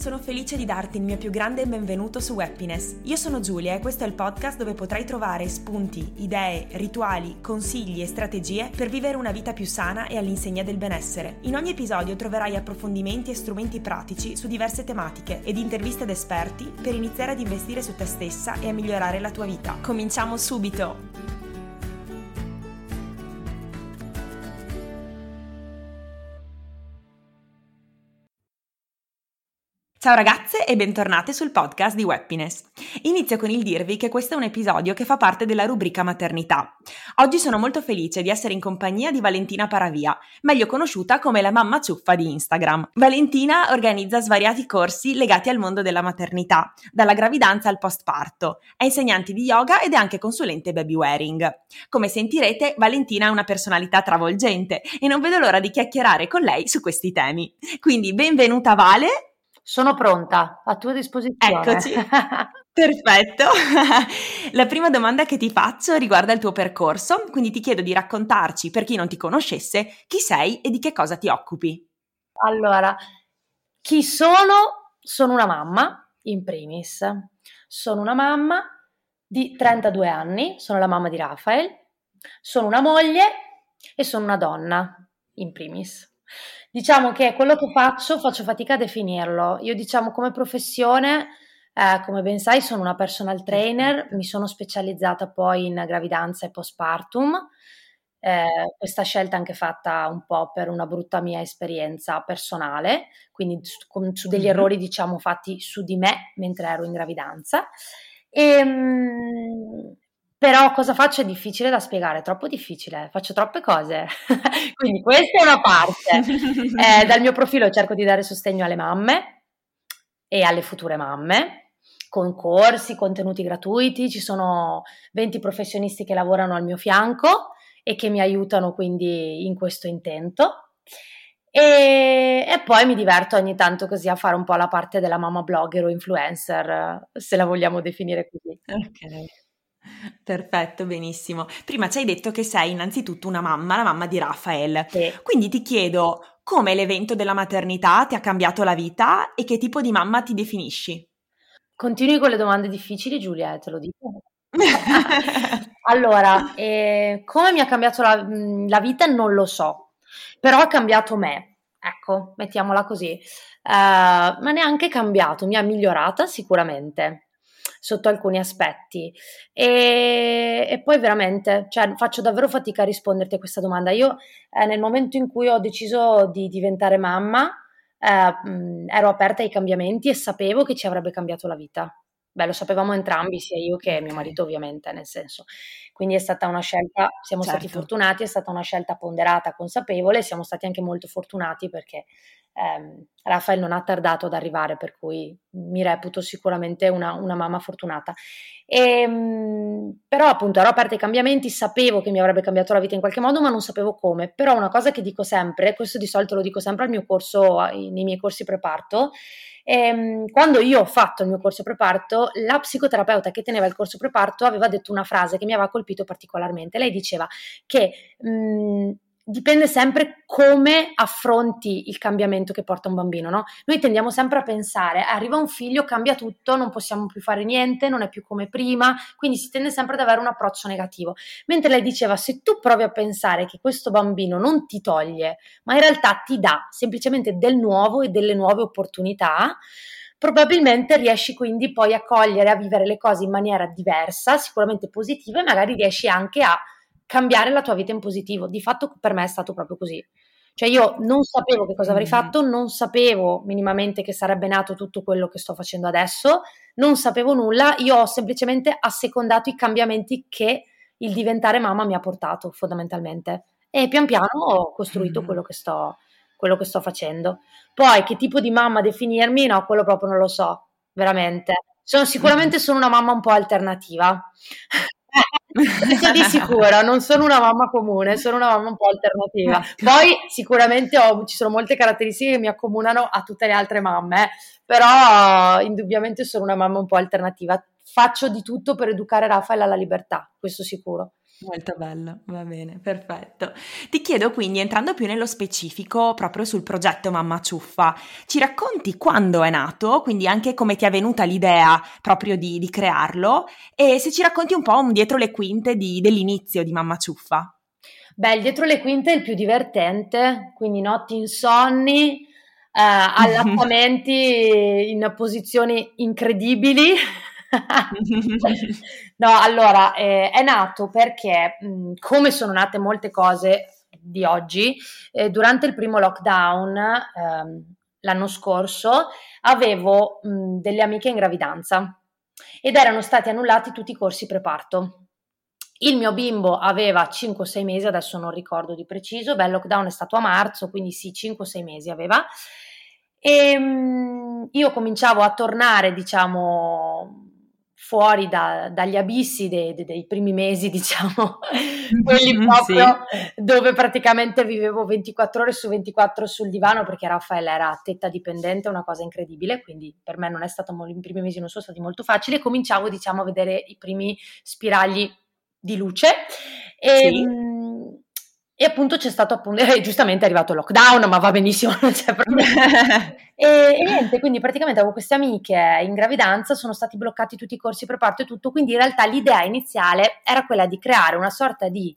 Sono felice di darti il mio più grande benvenuto su Happiness. Io sono Giulia e questo è il podcast dove potrai trovare spunti, idee, rituali, consigli e strategie per vivere una vita più sana e all'insegna del benessere. In ogni episodio troverai approfondimenti e strumenti pratici su diverse tematiche ed interviste ad esperti per iniziare ad investire su te stessa e a migliorare la tua vita. Cominciamo subito! Ciao ragazze e bentornate sul podcast di Happiness. Inizio con il dirvi che questo è un episodio che fa parte della rubrica maternità. Oggi sono molto felice di essere in compagnia di Valentina Paravia, meglio conosciuta come la mamma ciuffa di Instagram. Valentina organizza svariati corsi legati al mondo della maternità, dalla gravidanza al postparto. È insegnante di yoga ed è anche consulente baby wearing. Come sentirete, Valentina ha una personalità travolgente e non vedo l'ora di chiacchierare con lei su questi temi. Quindi benvenuta Vale sono pronta, a tua disposizione. Eccoci. Perfetto. La prima domanda che ti faccio riguarda il tuo percorso, quindi ti chiedo di raccontarci, per chi non ti conoscesse, chi sei e di che cosa ti occupi. Allora, chi sono? Sono una mamma, in primis. Sono una mamma di 32 anni, sono la mamma di Rafael, sono una moglie e sono una donna, in primis. Diciamo che quello che faccio, faccio fatica a definirlo. Io diciamo come professione, eh, come ben sai, sono una personal trainer, mi sono specializzata poi in gravidanza e postpartum. Eh, questa scelta anche fatta un po' per una brutta mia esperienza personale, quindi su, su degli errori diciamo fatti su di me mentre ero in gravidanza. E, ehm, però cosa faccio è difficile da spiegare, troppo difficile, faccio troppe cose. Quindi questa è una parte. Eh, dal mio profilo cerco di dare sostegno alle mamme e alle future mamme, con corsi, contenuti gratuiti, ci sono 20 professionisti che lavorano al mio fianco e che mi aiutano quindi in questo intento. E, e, poi mi diverto ogni tanto così a fare un po' la parte della mamma blogger o influencer, se la vogliamo definire così. Ok. Perfetto, benissimo. Prima ci hai detto che sei innanzitutto una mamma, la mamma di Rafael. Sì. Quindi ti chiedo come l'evento della maternità ti ha cambiato la vita e che tipo di mamma ti definisci? Continui con le domande difficili, Giulia, eh, te lo dico. allora, eh, come mi ha cambiato la, la, vita non lo so, però ha cambiato me. Ecco, mettiamola così. Uh, ma neanche cambiato, mi ha migliorata sicuramente sotto alcuni aspetti. E, e poi veramente, cioè, faccio davvero fatica a risponderti a questa domanda. Io eh, nel momento in cui ho deciso di diventare mamma, eh, ero aperta ai cambiamenti e sapevo che ci avrebbe cambiato la vita. Beh, lo sapevamo entrambi, sia io che mio marito ovviamente, nel senso. Quindi è stata una scelta, siamo certo. stati fortunati, è stata una scelta ponderata, consapevole, siamo stati anche molto fortunati perché ehm, Rafael non ha tardato ad arrivare, per cui mi reputo sicuramente una, una mamma fortunata. E, ehm, però appunto ero aperta ai cambiamenti, sapevo che mi avrebbe cambiato la vita in qualche modo, ma non sapevo come. Però una cosa che dico sempre, questo di solito lo dico sempre al mio corso, nei miei corsi preparto, ehm, quando io ho fatto il mio corso preparto, la psicoterapeuta che teneva il corso preparto aveva detto una frase che mi aveva colpito particolarmente. Lei diceva che mh, dipende sempre come affronti il cambiamento che porta un bambino, no? Noi tendiamo sempre a pensare, arriva un figlio, cambia tutto, non possiamo più fare niente, non è più come prima, quindi si tende sempre ad avere un approccio negativo. Mentre lei diceva, se tu provi a pensare che questo bambino non ti toglie, ma in realtà ti dà semplicemente del nuovo e delle nuove opportunità, probabilmente riesci quindi poi a cogliere, a vivere le cose in maniera diversa, sicuramente positiva e magari riesci anche a cambiare la tua vita in positivo. Di fatto per me è stato proprio così. Cioè io non sapevo che cosa avrei mm. fatto, non sapevo minimamente che sarebbe nato tutto quello che sto facendo adesso, non sapevo nulla, io ho semplicemente assecondato i cambiamenti che il diventare mamma mi ha portato fondamentalmente e pian piano ho costruito mm. quello che sto, quello che sto facendo. Poi che tipo di mamma definirmi, no, quello proprio non lo so, veramente. Sono, sicuramente sono una mamma un po' alternativa. Questo di sicuro, non sono una mamma comune, sono una mamma un po' alternativa. Poi sicuramente ho, ci sono molte caratteristiche che mi accomunano a tutte le altre mamme, però indubbiamente sono una mamma un po' alternativa. Faccio di tutto per educare Rafael alla libertà, questo sicuro. Molto bello, va bene, perfetto. Ti chiedo quindi, entrando più nello specifico proprio sul progetto Mamma Ciuffa, ci racconti quando è nato, quindi anche come ti è venuta l'idea proprio di, di crearlo e se ci racconti un po' un dietro le quinte di, dell'inizio di Mamma Ciuffa. Beh, il dietro le quinte è il più divertente, quindi notti insonni, eh, allattamenti in posizioni incredibili. No, allora, eh, è nato perché, mh, come sono nate molte cose di oggi, eh, durante il primo lockdown ehm, l'anno scorso avevo mh, delle amiche in gravidanza ed erano stati annullati tutti i corsi preparto. Il mio bimbo aveva 5-6 mesi, adesso non ricordo di preciso, beh, il lockdown è stato a marzo, quindi sì, 5-6 mesi aveva. E mh, io cominciavo a tornare, diciamo, fuori da, dagli abissi dei, dei, dei, primi mesi, diciamo, quelli proprio sì. dove praticamente vivevo 24 ore su 24 sul divano perché Raffaele era tetta dipendente, una cosa incredibile, quindi per me non è stato, i primi mesi non sono stati molto facili e cominciavo, diciamo, a vedere i primi spiragli di luce. E, sì. E appunto c'è stato appunto, eh, giustamente è arrivato il lockdown, ma va benissimo, non c'è problema. e, e, niente, quindi praticamente avevo queste amiche in gravidanza, sono stati bloccati tutti i corsi preparto e tutto, quindi in realtà l'idea iniziale era quella di creare una sorta di,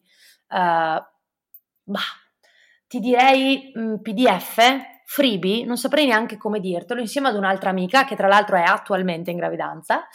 uh, bah, ti direi mh, PDF, freebie, non saprei neanche come dirtelo, insieme ad un'altra amica che tra l'altro è attualmente in gravidanza,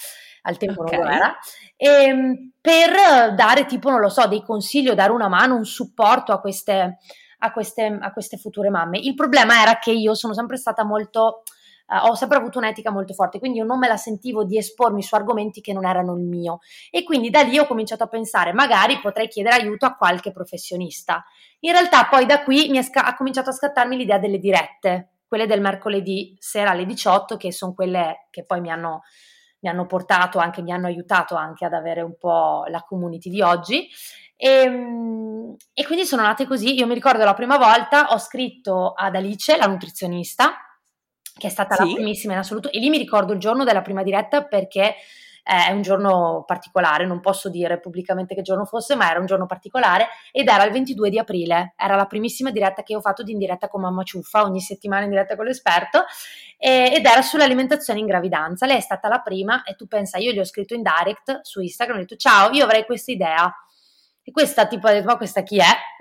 al tempo okay. non lo era, e, ehm, per dare tipo, non lo so, dei consigli o dare una mano, un supporto a queste, a queste, a queste future mamme. Il problema era che io sono sempre stata molto... Uh, ho sempre avuto un'etica molto forte, quindi io non me la sentivo di espormi su argomenti che non erano il mio. E quindi da lì ho cominciato a pensare, magari potrei chiedere aiuto a qualche professionista. In realtà poi da qui sca- ha cominciato a scattarmi l'idea delle dirette, quelle del mercoledì sera alle 18, che sono quelle che poi mi hanno mi hanno portato anche, mi hanno aiutato anche ad avere un po' la community di oggi. E, ehm, e, quindi sono nate così. Io mi ricordo la prima volta ho scritto ad Alice, la nutrizionista, che è stata sì. la primissima in assoluto, e lì mi ricordo il giorno della prima diretta perché è un giorno particolare, non posso dire pubblicamente che giorno fosse, ma era un giorno particolare ed era il 22 di aprile, era la primissima diretta che ho fatto di in diretta con Mamma Ciuffa, ogni settimana in diretta con l'esperto, e, ed era sull'alimentazione in gravidanza. Lei è stata la prima e tu pensa, io gli ho scritto in direct su Instagram, ho detto ciao, io avrei questa idea. E questa tipo ha detto, ma questa chi è?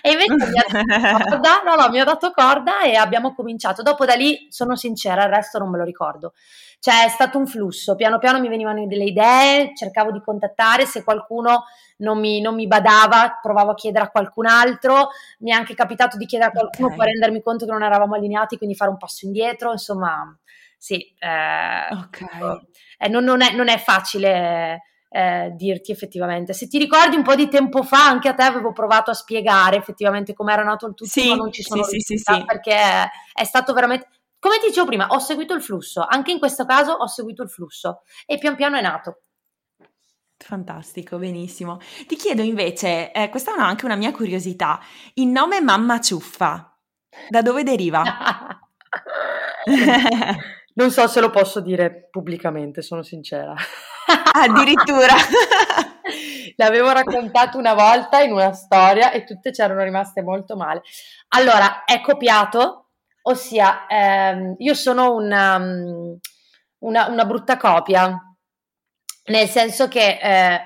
e invece mi ha dato corda, no, no, mi ha dato corda e abbiamo cominciato. Dopo da lì, sono sincera, il resto non me lo ricordo. Cioè è stato un flusso, piano piano mi venivano delle idee, cercavo di contattare, se qualcuno non mi, non mi badava provavo a chiedere a qualcun altro, mi è anche capitato di chiedere a qualcuno okay. per rendermi conto che non eravamo allineati, quindi fare un passo indietro, insomma sì, eh, okay. eh, non, non, è, non, è, facile eh, dirti effettivamente. Se ti ricordi un po' di tempo fa, anche a te avevo provato a spiegare effettivamente come era nato il tutto, sì, ma non ci sono sì, sì, sì, perché è stato veramente come ti dicevo prima, ho seguito il flusso, anche in questo caso ho seguito il flusso e pian piano è nato. Fantastico, benissimo. Ti chiedo invece, eh, questa è anche una mia curiosità, il nome Mamma Ciuffa, da dove deriva? non so se lo posso dire pubblicamente, sono sincera. Addirittura. L'avevo raccontato una volta in una storia e tutte ci erano rimaste molto male. Allora, è copiato Ossia, ehm, io sono una, mm, una, una, brutta copia, nel senso che eh,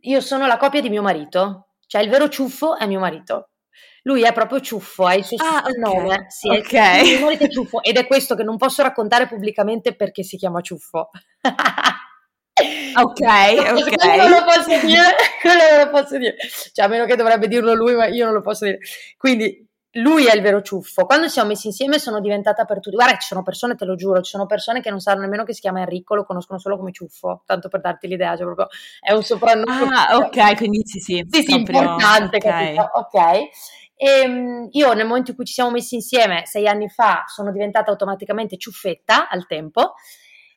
io sono la copia di mio marito, cioè il vero ciuffo è mio marito. Lui è proprio ciuffo, è il suo ah, nome, okay. sì, okay. È ciuffo ed è questo che non posso raccontare pubblicamente perché si chiama ciuffo. ok, ok. Quello lo posso dire, quello lo posso dire. Cioè, a meno che dovrebbe dirlo lui, ma io non lo posso dire. Quindi lui è il vero ciuffo. Quando siamo messi insieme sono diventata per tutti. Guarda, ci sono persone, te lo giuro, ci sono persone che non sanno nemmeno che si chiama Enrico, lo conoscono solo come ciuffo, tanto per darti l'idea, cioè proprio è un soprannome. Ah, ok, quindi sì, sì. Sì, sì, importante, okay. capito? Ok. E, ehm, io nel momento in cui ci siamo messi insieme, sei anni fa, sono diventata automaticamente ciuffetta al tempo,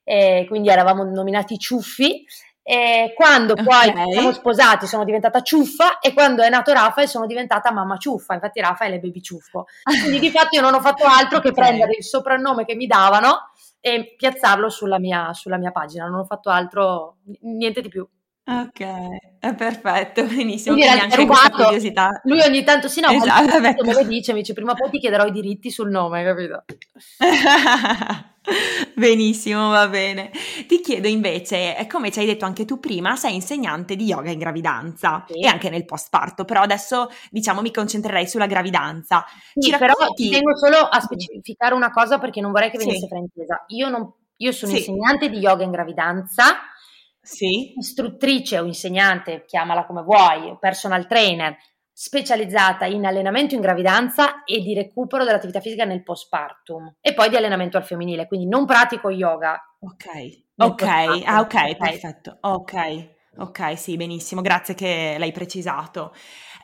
e quindi eravamo nominati ciuffi e quando poi okay. siamo sposati sono diventata ciuffa e quando è nato Rafael sono diventata mamma ciuffa, infatti Rafael è baby ciuffo. Quindi di fatto io non ho fatto altro che prendere il soprannome che mi davano e piazzarlo sulla mia, sulla mia, pagina, non ho fatto altro, niente di più. Ok, è perfetto, benissimo. Quindi era rubato. curiosità. Lui ogni tanto, sì, no, Esatto, tanto me lo dice, mi dice prima o poi ti chiederò i diritti sul nome, capito? Benissimo, va bene. Ti chiedo invece, come ci hai detto anche tu prima, sei insegnante di yoga in gravidanza Sì. e anche nel postparto, però adesso diciamo mi concentrerei sulla gravidanza. Sì, Ci però racconti? tengo solo a specificare una cosa perché non vorrei che Sì. venisse fraintesa. Io, non, io sono Sì. insegnante di yoga in gravidanza, Sì, istruttrice o insegnante, chiamala come vuoi, personal trainer, specializzata in allenamento in gravidanza e di recupero dell'attività fisica nel postpartum e poi di allenamento al femminile, quindi non pratico yoga. ok, ok, ah ok, ok? perfetto, ok, ok, sì, benissimo, grazie che l'hai precisato.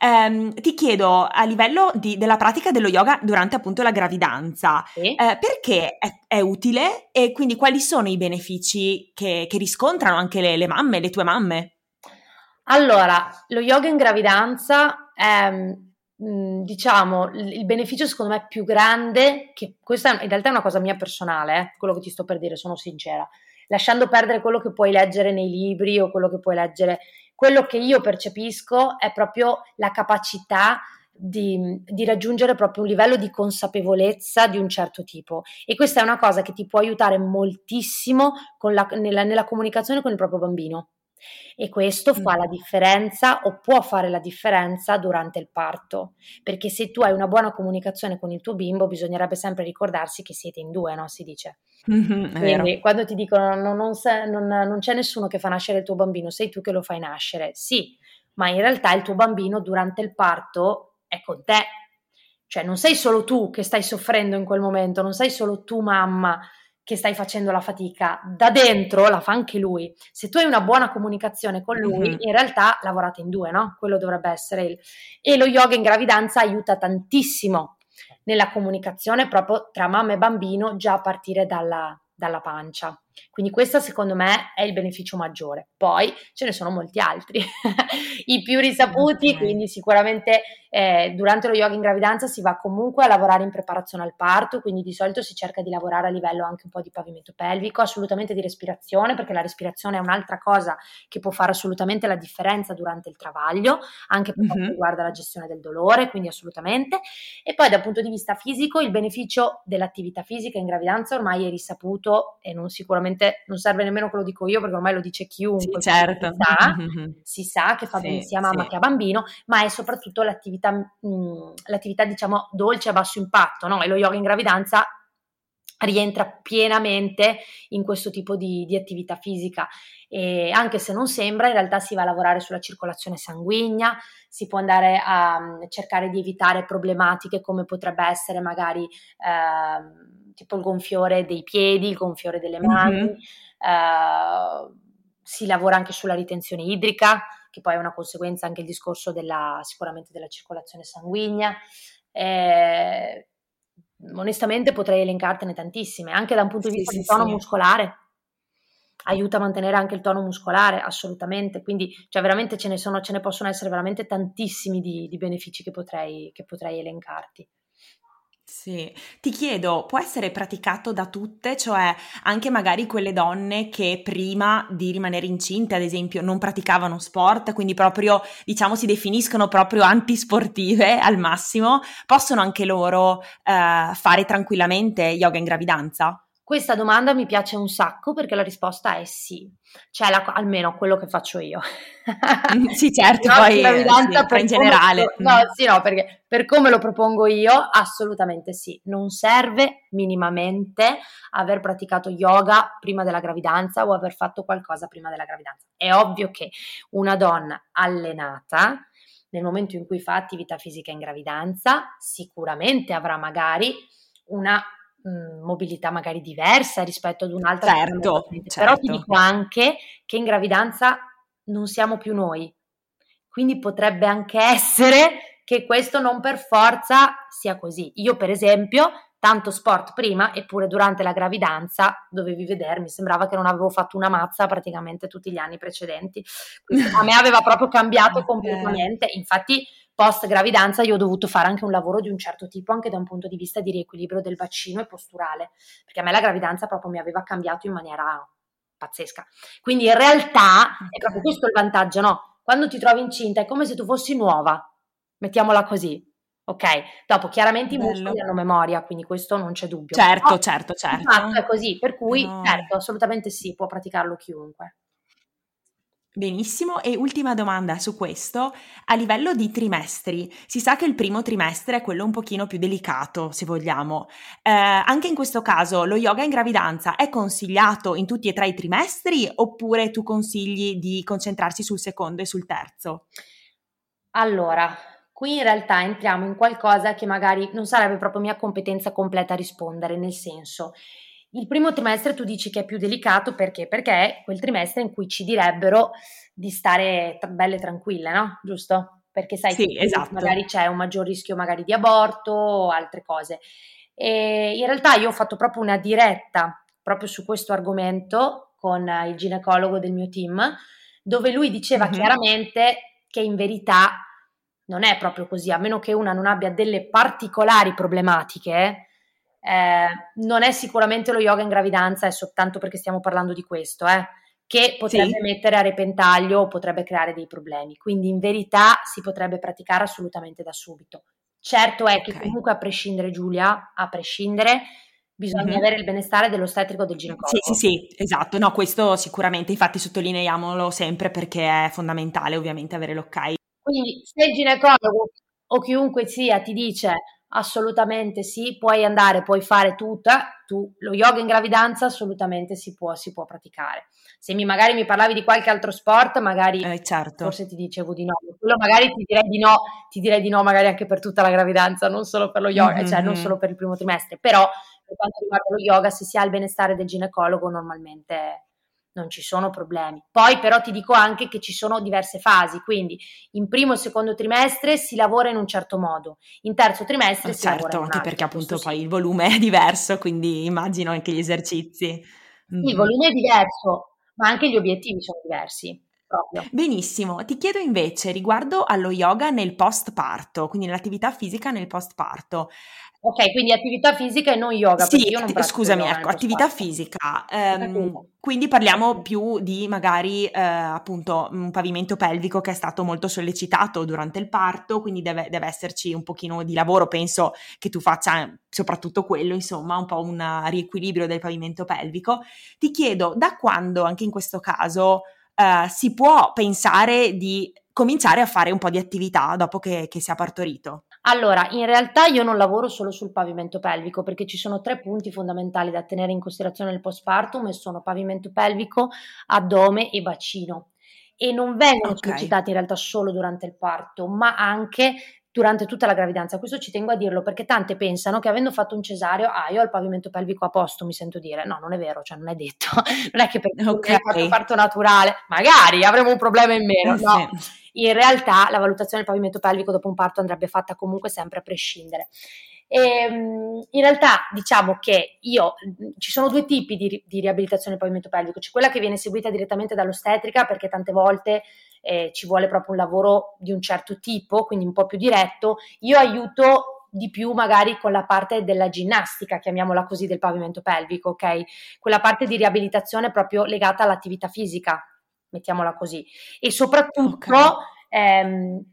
Ehm, ti chiedo a livello di- della pratica dello yoga durante appunto la gravidanza, Sì. eh, perché è, è utile e quindi quali sono i benefici che, che riscontrano anche le, le mamme, le tue mamme? Allora, lo yoga in gravidanza è, mh, diciamo, il il beneficio secondo me più grande, che questa in realtà è una cosa mia personale, eh, quello che ti sto per dire, sono sincera, lasciando perdere quello che puoi leggere nei libri o quello che puoi leggere, quello che io percepisco è proprio la capacità di, di raggiungere proprio un livello di consapevolezza di un certo tipo e questa è una cosa che ti può aiutare moltissimo la- nella- nella comunicazione con il proprio bambino. E questo fa Mm. la differenza o può fare la differenza durante il parto, perché se tu hai una buona comunicazione con il tuo bimbo, bisognerebbe sempre ricordarsi che siete in due, no? Si dice. Mhm. Quindi quando ti dicono non, non non- non c'è nessuno che fa nascere il tuo bambino, sei tu che lo fai nascere. Sì, ma in realtà il tuo bambino durante il parto è con te. Cioè non sei solo tu che stai soffrendo in quel momento, non sei solo tu mamma che stai facendo la fatica, da dentro la fa anche lui. Se tu hai una buona comunicazione con lui, Mhm. in realtà lavorate in due, no? Quello dovrebbe essere il... E lo yoga in gravidanza aiuta tantissimo nella comunicazione proprio tra mamma e bambino già a partire dalla, dalla pancia. Quindi questo secondo me è il beneficio maggiore. Poi ce ne sono molti altri, i più risaputi, Ok. quindi sicuramente eh, durante lo yoga in gravidanza si va comunque a lavorare in preparazione al parto, quindi di solito si cerca di lavorare a livello anche un po' di pavimento pelvico, assolutamente di respirazione, perché la respirazione è un'altra cosa che può fare assolutamente la differenza durante il travaglio, anche per quanto Mhm. riguarda la gestione del dolore, quindi assolutamente. E poi dal punto di vista fisico, il beneficio dell'attività fisica in gravidanza ormai è risaputo e non sicuramente non serve nemmeno che lo dico io, perché ormai lo dice Sì, chiunque. certo. Si sa, Mhm. si sa che fa Sì, bene sia mamma sì. che a bambino, ma è soprattutto l'attività, mh, l'attività diciamo dolce a basso impatto, no? E lo yoga in gravidanza rientra pienamente in questo tipo di, di attività fisica e anche se non sembra in realtà si va a lavorare sulla circolazione sanguigna si può andare a mm, cercare di evitare problematiche come potrebbe essere magari ehm, tipo il gonfiore dei piedi il gonfiore delle mani Mhm. eh, si lavora anche sulla ritenzione idrica che poi è una conseguenza anche il discorso della, sicuramente della circolazione sanguigna eh, onestamente potrei elencartene tantissime, anche da un punto di Sì, vista sì, di tono sì. muscolare. Aiuta a mantenere anche il tono muscolare, assolutamente. Quindi, cioè, veramente ce ne sono, ce ne possono essere veramente tantissimi di, di benefici che potrei, che potrei elencarti. Sì, ti chiedo, può essere praticato da tutte, cioè anche magari quelle donne che prima di rimanere incinte, ad esempio, non praticavano sport, quindi proprio, diciamo, si definiscono proprio antisportive al massimo, possono anche loro eh, fare tranquillamente yoga in gravidanza? Questa domanda mi piace un sacco perché la risposta è sì, cioè la- almeno quello che faccio io. Mm, sì, certo, No, poi, eh, sì, per in generale. no, Mm. sì, no, perché per come lo propongo io, assolutamente sì. Non serve minimamente aver praticato yoga prima della gravidanza o aver fatto qualcosa prima della gravidanza. È ovvio che una donna allenata nel momento in cui fa attività fisica in gravidanza, sicuramente avrà magari una mh, mobilità magari diversa rispetto ad un'altra. Certo, sicuramente. Però ti certo. dico anche che in gravidanza non siamo più noi. Quindi potrebbe anche essere che questo non per forza sia così. Io, per esempio, tanto sport prima, eppure durante la gravidanza dovevi vedermi, sembrava che non avevo fatto una mazza praticamente tutti gli anni precedenti. Quindi a me aveva proprio cambiato completamente. Infatti, post gravidanza io ho dovuto fare anche un lavoro di un certo tipo, anche da un punto di vista di riequilibrio del bacino e posturale, perché a me la gravidanza proprio mi aveva cambiato in maniera pazzesca. Quindi in realtà è proprio questo il vantaggio, no? Quando ti trovi incinta è come se tu fossi nuova, mettiamola così. Ok, dopo chiaramente Bello. i muscoli hanno memoria, quindi questo non c'è dubbio. Certo, no, certo, certo. È così, per cui no. certo, assolutamente sì, può praticarlo chiunque. Benissimo, e ultima domanda su questo, a livello di trimestri, si sa che il primo trimestre è quello un pochino più delicato, se vogliamo. Eh, anche in questo caso lo yoga in gravidanza è consigliato in tutti e tre i trimestri oppure tu consigli di concentrarsi sul secondo e sul terzo? Allora, qui in realtà entriamo in qualcosa che magari non sarebbe proprio mia competenza completa a rispondere, nel senso, il primo trimestre tu dici che è più delicato perché? Perché è quel trimestre in cui ci direbbero di stare tra- belle tranquille, no? Giusto? Perché sai sì, che esatto. magari c'è un maggior rischio magari di aborto o altre cose. E in realtà io ho fatto proprio una diretta proprio su questo argomento con il ginecologo del mio team, dove lui diceva mm-hmm. chiaramente che in verità non è proprio così, a meno che una non abbia delle particolari problematiche eh, non è sicuramente lo yoga in gravidanza, è soltanto perché stiamo parlando di questo, eh, che potrebbe sì. mettere a repentaglio o potrebbe creare dei problemi. Quindi in verità si potrebbe praticare assolutamente da subito. Certo è okay. che comunque a prescindere Giulia, a prescindere, bisogna mm-hmm. avere il benestare dell'ostetrico del ginecologo. Sì, sì, sì, esatto. No, questo sicuramente, infatti sottolineiamolo sempre perché è fondamentale ovviamente avere l'ok. Quindi se il ginecologo o chiunque sia ti dice Assolutamente sì, puoi andare, puoi fare tutto, tu, lo yoga in gravidanza assolutamente si può, si può praticare. Se mi, magari mi parlavi di qualche altro sport, magari eh, certo. forse ti dicevo di no, quello magari ti direi di no, ti direi di no magari anche per tutta la gravidanza, non solo per lo yoga, mm-hmm. cioè non solo per il primo trimestre, però per quanto riguarda lo yoga, se si ha il benestare del ginecologo normalmente non ci sono problemi. Poi però ti dico anche che ci sono diverse fasi, quindi in primo e secondo trimestre si lavora in un certo modo, in terzo trimestre eh, si certo, lavora in un anche perché appunto poi sì. il volume è diverso, quindi immagino anche gli esercizi. Mm. Il volume è diverso, ma anche gli obiettivi sono diversi. Proprio. Benissimo, ti chiedo invece riguardo allo yoga nel post parto, quindi l'attività fisica nel post parto. Ok, quindi attività fisica e non yoga. Sì, io non scusami, ecco, attività fisica. Ehm, quindi parliamo più di magari eh, appunto un pavimento pelvico che è stato molto sollecitato durante il parto, quindi deve, deve, esserci un pochino di lavoro, penso che tu faccia soprattutto quello, insomma, un po' un riequilibrio del pavimento pelvico. Ti chiedo da quando anche in questo caso eh, si può pensare di cominciare a fare un po' di attività dopo che, che si è partorito? Allora, in realtà io non lavoro solo sul pavimento pelvico perché ci sono tre punti fondamentali da tenere in considerazione nel postpartum e sono pavimento pelvico, addome e bacino. E non vengono okay. sollecitati in realtà solo durante il parto, ma anche durante tutta la gravidanza. Questo ci tengo a dirlo perché tante pensano che avendo fatto un cesareo, ah, io ho il pavimento pelvico a posto, mi sento dire. No, non è vero, cioè non è detto. non è che perché okay. hai fatto un parto naturale, magari avremo un problema in meno. No. Sì in realtà la valutazione del pavimento pelvico dopo un parto andrebbe fatta comunque sempre a prescindere. E, ehm, in realtà diciamo che io ci sono due tipi di, di, riabilitazione del pavimento pelvico, c'è quella che viene seguita direttamente dall'ostetrica perché tante volte eh, ci vuole proprio un lavoro di un certo tipo, quindi un po' più diretto. Io aiuto di più magari con la parte della ginnastica, chiamiamola così, del pavimento pelvico, ok? Quella parte di riabilitazione proprio legata all'attività fisica, mettiamola così. E soprattutto okay. ehm,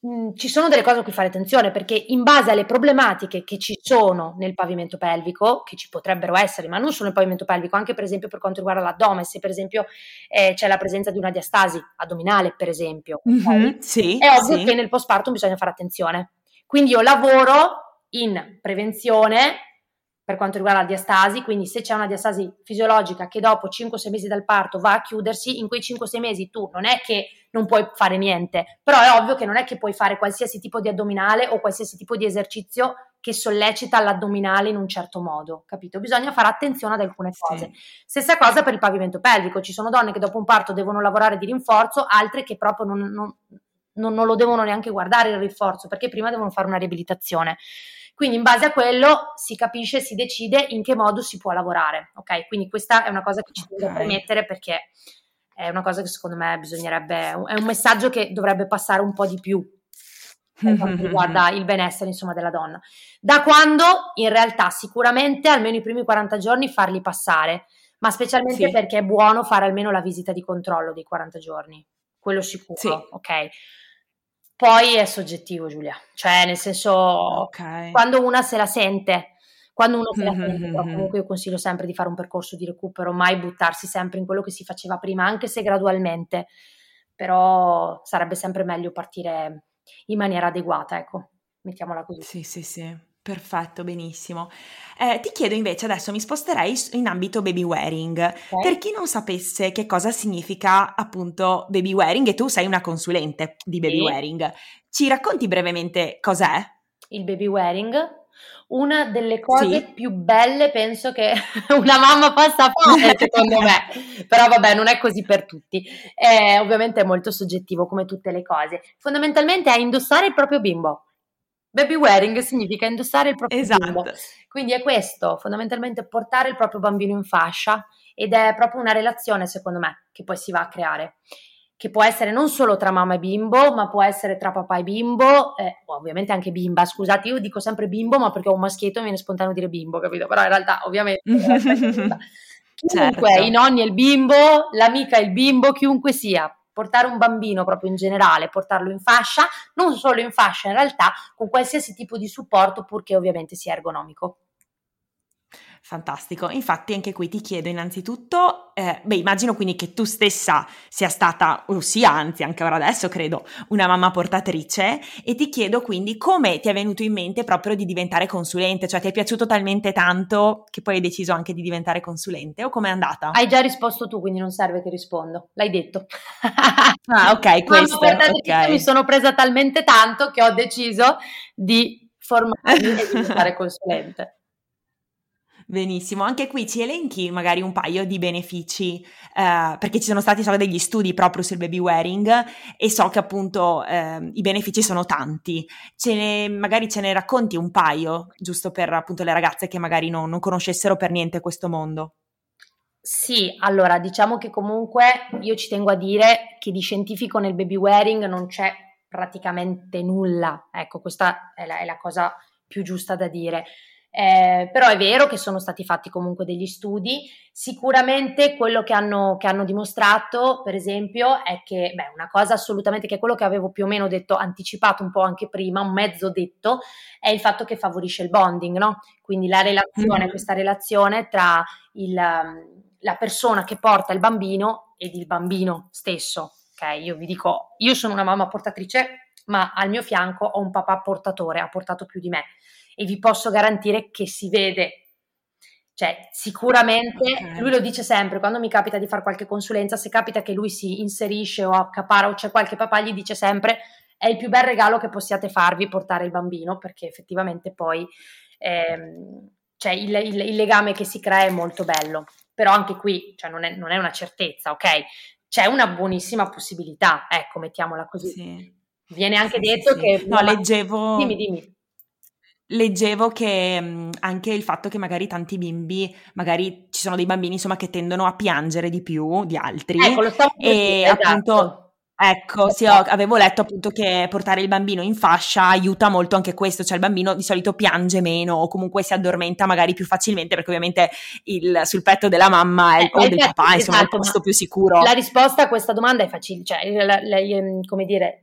mh, ci sono delle cose a cui fare attenzione perché in base alle problematiche che ci sono nel pavimento pelvico, che ci potrebbero essere, ma non solo nel pavimento pelvico, anche per esempio per quanto riguarda l'addome, se per esempio eh, c'è la presenza di una diastasi addominale, per esempio, mm-hmm, okay? sì, è ovvio sì. che nel postpartum bisogna fare attenzione. Quindi io lavoro in prevenzione per quanto riguarda la diastasi, quindi se c'è una diastasi fisiologica che dopo 5-6 mesi dal parto va a chiudersi, in quei 5-6 mesi tu non è che non puoi fare niente, però è ovvio che non è che puoi fare qualsiasi tipo di addominale o qualsiasi tipo di esercizio che sollecita l'addominale in un certo modo, capito? Bisogna fare attenzione ad alcune cose. Sì. Stessa cosa per il pavimento pelvico, ci sono donne che dopo un parto devono lavorare di rinforzo, altre che proprio non, non, non, non lo devono neanche guardare il rinforzo, perché prima devono fare una riabilitazione. Quindi in base a quello si capisce, si decide in che modo si può lavorare, ok? Quindi questa è una cosa che ci okay. devo premettere perché è una cosa che secondo me bisognerebbe, è un messaggio che dovrebbe passare un po' di più per quanto riguarda il benessere insomma della donna. Da quando in realtà sicuramente almeno i primi 40 giorni farli passare, ma specialmente Sì. perché è buono fare almeno la visita di controllo dei 40 giorni, quello sicuro, Sì. ok? Poi è soggettivo, Giulia, cioè nel senso, Ok. quando una se la sente, quando uno se la Mhm, sente, però mhm. comunque io consiglio sempre di fare un percorso di recupero, mai buttarsi sempre in quello che si faceva prima, anche se gradualmente, però sarebbe sempre meglio partire in maniera adeguata, ecco, mettiamola così. Sì, sì, sì, perfetto, benissimo. Eh, ti chiedo invece, adesso mi sposterei in ambito baby wearing. Ok? Per chi non sapesse che cosa significa appunto baby wearing, e tu sei una consulente di baby Sì. wearing, ci racconti brevemente cos'è? il baby wearing, una delle cose Sì. più belle penso che una mamma possa fare, secondo me. Però vabbè, non è così per tutti. Eh, ovviamente è molto soggettivo come tutte le cose. Fondamentalmente è indossare il proprio bimbo. Baby wearing significa indossare il proprio bimbo. Esatto. Quindi è questo, fondamentalmente portare il proprio bambino in fascia ed è proprio una relazione, secondo me, che poi si va a creare, che può essere non solo tra mamma e bimbo, ma può essere tra papà e bimbo, eh, ovviamente anche bimba, scusate, io dico sempre bimbo, ma perché ho un maschietto mi viene spontaneo dire bimbo, capito? Però in realtà ovviamente... bimba. Chiunque, Certo. i nonni e il bimbo, l'amica e il bimbo, chiunque sia, portare un bambino proprio in generale, portarlo in fascia, non solo in fascia in realtà, con qualsiasi tipo di supporto, purché ovviamente sia ergonomico. Fantastico, infatti anche qui ti chiedo innanzitutto, eh, beh immagino quindi che tu stessa sia stata, o sia anzi anche ora adesso credo, una mamma portatrice e ti chiedo quindi come ti è venuto in mente proprio di diventare consulente, cioè ti è piaciuto talmente tanto che poi hai deciso anche di diventare consulente o com'è andata? Hai già risposto tu, quindi non serve che rispondo. L'hai detto. Ah ok, questo, Mamma portatrice, ok. mi sono presa talmente tanto che ho deciso di formarmi e diventare consulente. Benissimo, anche qui ci elenchi magari un paio di benefici, eh, perché ci sono stati so, degli studi proprio sul baby wearing e so che appunto eh, i benefici sono tanti. Ce ne, magari ce ne racconti un paio, giusto per appunto le ragazze che magari non, non conoscessero per niente questo mondo. Sì, allora diciamo che comunque io ci tengo a dire che di scientifico nel baby wearing non c'è praticamente nulla. Ecco, questa è la, è la cosa più giusta da dire. Eh, però è vero che sono stati fatti comunque degli studi. Sicuramente quello che hanno, che hanno dimostrato, per esempio, è che, beh, una cosa assolutamente che è quello che avevo più o meno detto, anticipato un po' anche prima, un mezzo detto, è il fatto che favorisce il bonding, no? Quindi la relazione, Mhm. questa relazione tra il, la persona che porta il bambino ed il bambino stesso. Ok, io vi dico, io sono una mamma portatrice, ma al mio fianco ho un papà portatore, ha portato più di me e vi posso garantire che si vede. Cioè, sicuramente Ok. lui lo dice sempre, quando mi capita di fare qualche consulenza, se capita che lui si inserisce o accapara o c'è qualche papà, gli dice sempre è il più bel regalo che possiate farvi portare il bambino, perché effettivamente poi ehm, cioè, il, il- il legame che si crea è molto bello. Però anche qui cioè, non, è, non è una certezza, ok? C'è una buonissima possibilità, ecco, mettiamola così. Sì. Viene anche sì, detto sì. che... No, leggevo... Dimmi, dimmi. Leggevo che mh, anche il fatto che magari tanti bimbi, magari ci sono dei bambini insomma che tendono a piangere di più di altri Ecco, lo stavo per e dire, appunto esatto. ecco, sì, ho- Esatto. avevo letto appunto che portare il bambino in fascia aiuta molto anche questo, cioè il bambino di solito piange meno o comunque si addormenta magari più facilmente perché ovviamente il- sul petto della mamma è- Eh, o del infatti, papà insomma è il esatto, posto più sicuro. La risposta a questa domanda è facile, cioè, la- la- come dire,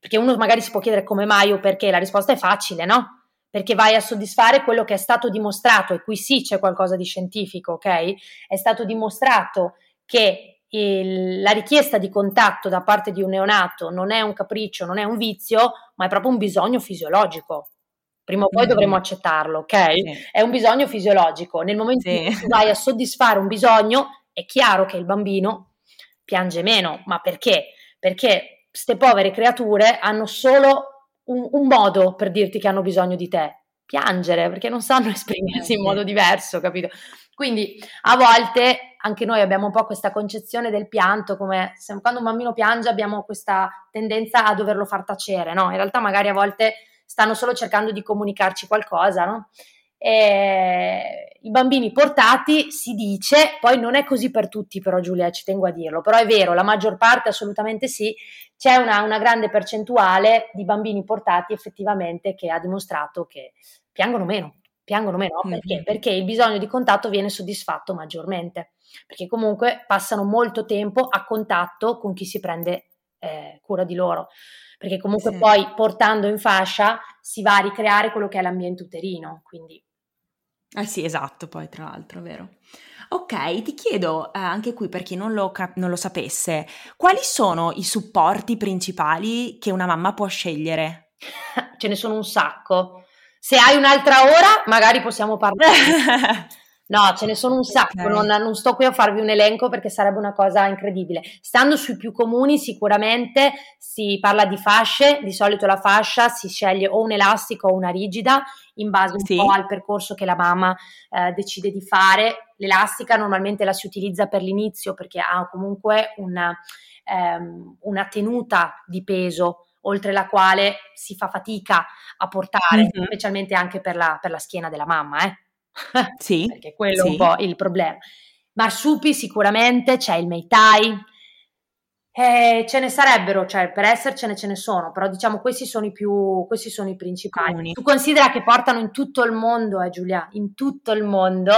perché uno magari si può chiedere come mai o perché, la risposta è facile, no? Perché vai a soddisfare quello che è stato dimostrato, e qui sì c'è qualcosa di scientifico, ok? È stato dimostrato che il- la richiesta di contatto da parte di un neonato non è un capriccio, non è un vizio, ma è proprio un bisogno fisiologico. Prima o poi Mhm. dovremo accettarlo, ok? Sì. È un bisogno fisiologico. Nel momento in Sì. cui tu vai a soddisfare un bisogno, è chiaro che il bambino piange meno. Ma perché? Perché queste povere creature hanno solo un, un modo per dirti che hanno bisogno di te. Piangere, perché non sanno esprimersi in modo diverso, capito? Quindi a volte anche noi abbiamo un po' questa concezione del pianto, come se quando un bambino piange abbiamo questa tendenza a doverlo far tacere, no? In realtà magari a volte stanno solo cercando di comunicarci qualcosa, no? E I bambini portati si dice, poi non è così per tutti però Giulia, ci tengo a dirlo, però è vero, la maggior parte assolutamente sì, c'è una, una grande percentuale di bambini portati effettivamente che ha dimostrato che piangono meno, piangono meno. Perché? Perché il bisogno di contatto viene soddisfatto maggiormente, perché comunque passano molto tempo a contatto con chi si prende eh, cura di loro, perché comunque sì. poi portando in fascia si va a ricreare quello che è l'ambiente uterino, quindi... Eh sì, esatto, poi tra l'altro, vero. Ok, ti chiedo eh, anche qui per chi non lo, cap- non lo sapesse, quali sono i supporti principali che una mamma può scegliere? Ce ne sono un sacco. Se hai un'altra ora, magari possiamo parlare. No, ce ne sono un sacco, okay. non, non, sto qui a farvi un elenco perché sarebbe una cosa incredibile. Stando sui più comuni, sicuramente si parla di fasce, di solito la fascia si sceglie o un elastico o una rigida in base un sì. po' al percorso che la mamma eh, decide di fare. L'elastica normalmente la si utilizza per l'inizio perché ha comunque una, ehm, una tenuta di peso oltre la quale si fa fatica a portare, mm-hmm. specialmente anche per la, per la schiena della mamma. Eh. Sì. Perché quello sì. è un po' il problema. Marsupi sicuramente, c'è il Meitai, eh, ce ne sarebbero, cioè per essercene ce ne sono, però diciamo questi sono i più, questi sono i principali. Comuni. Tu considera che portano in tutto il mondo, eh Giulia, in tutto il mondo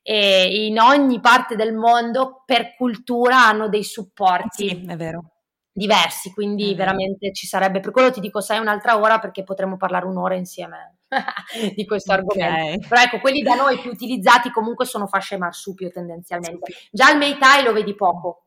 e in ogni parte del mondo per cultura hanno dei supporti. Sì, è vero diversi, quindi mm. veramente ci sarebbe, per quello ti dico sai un'altra ora perché potremmo parlare un'ora insieme di questo argomento. Okay. Però ecco, quelli da noi più utilizzati comunque sono fasce marsupio tendenzialmente. Già il Meitai lo vedi poco.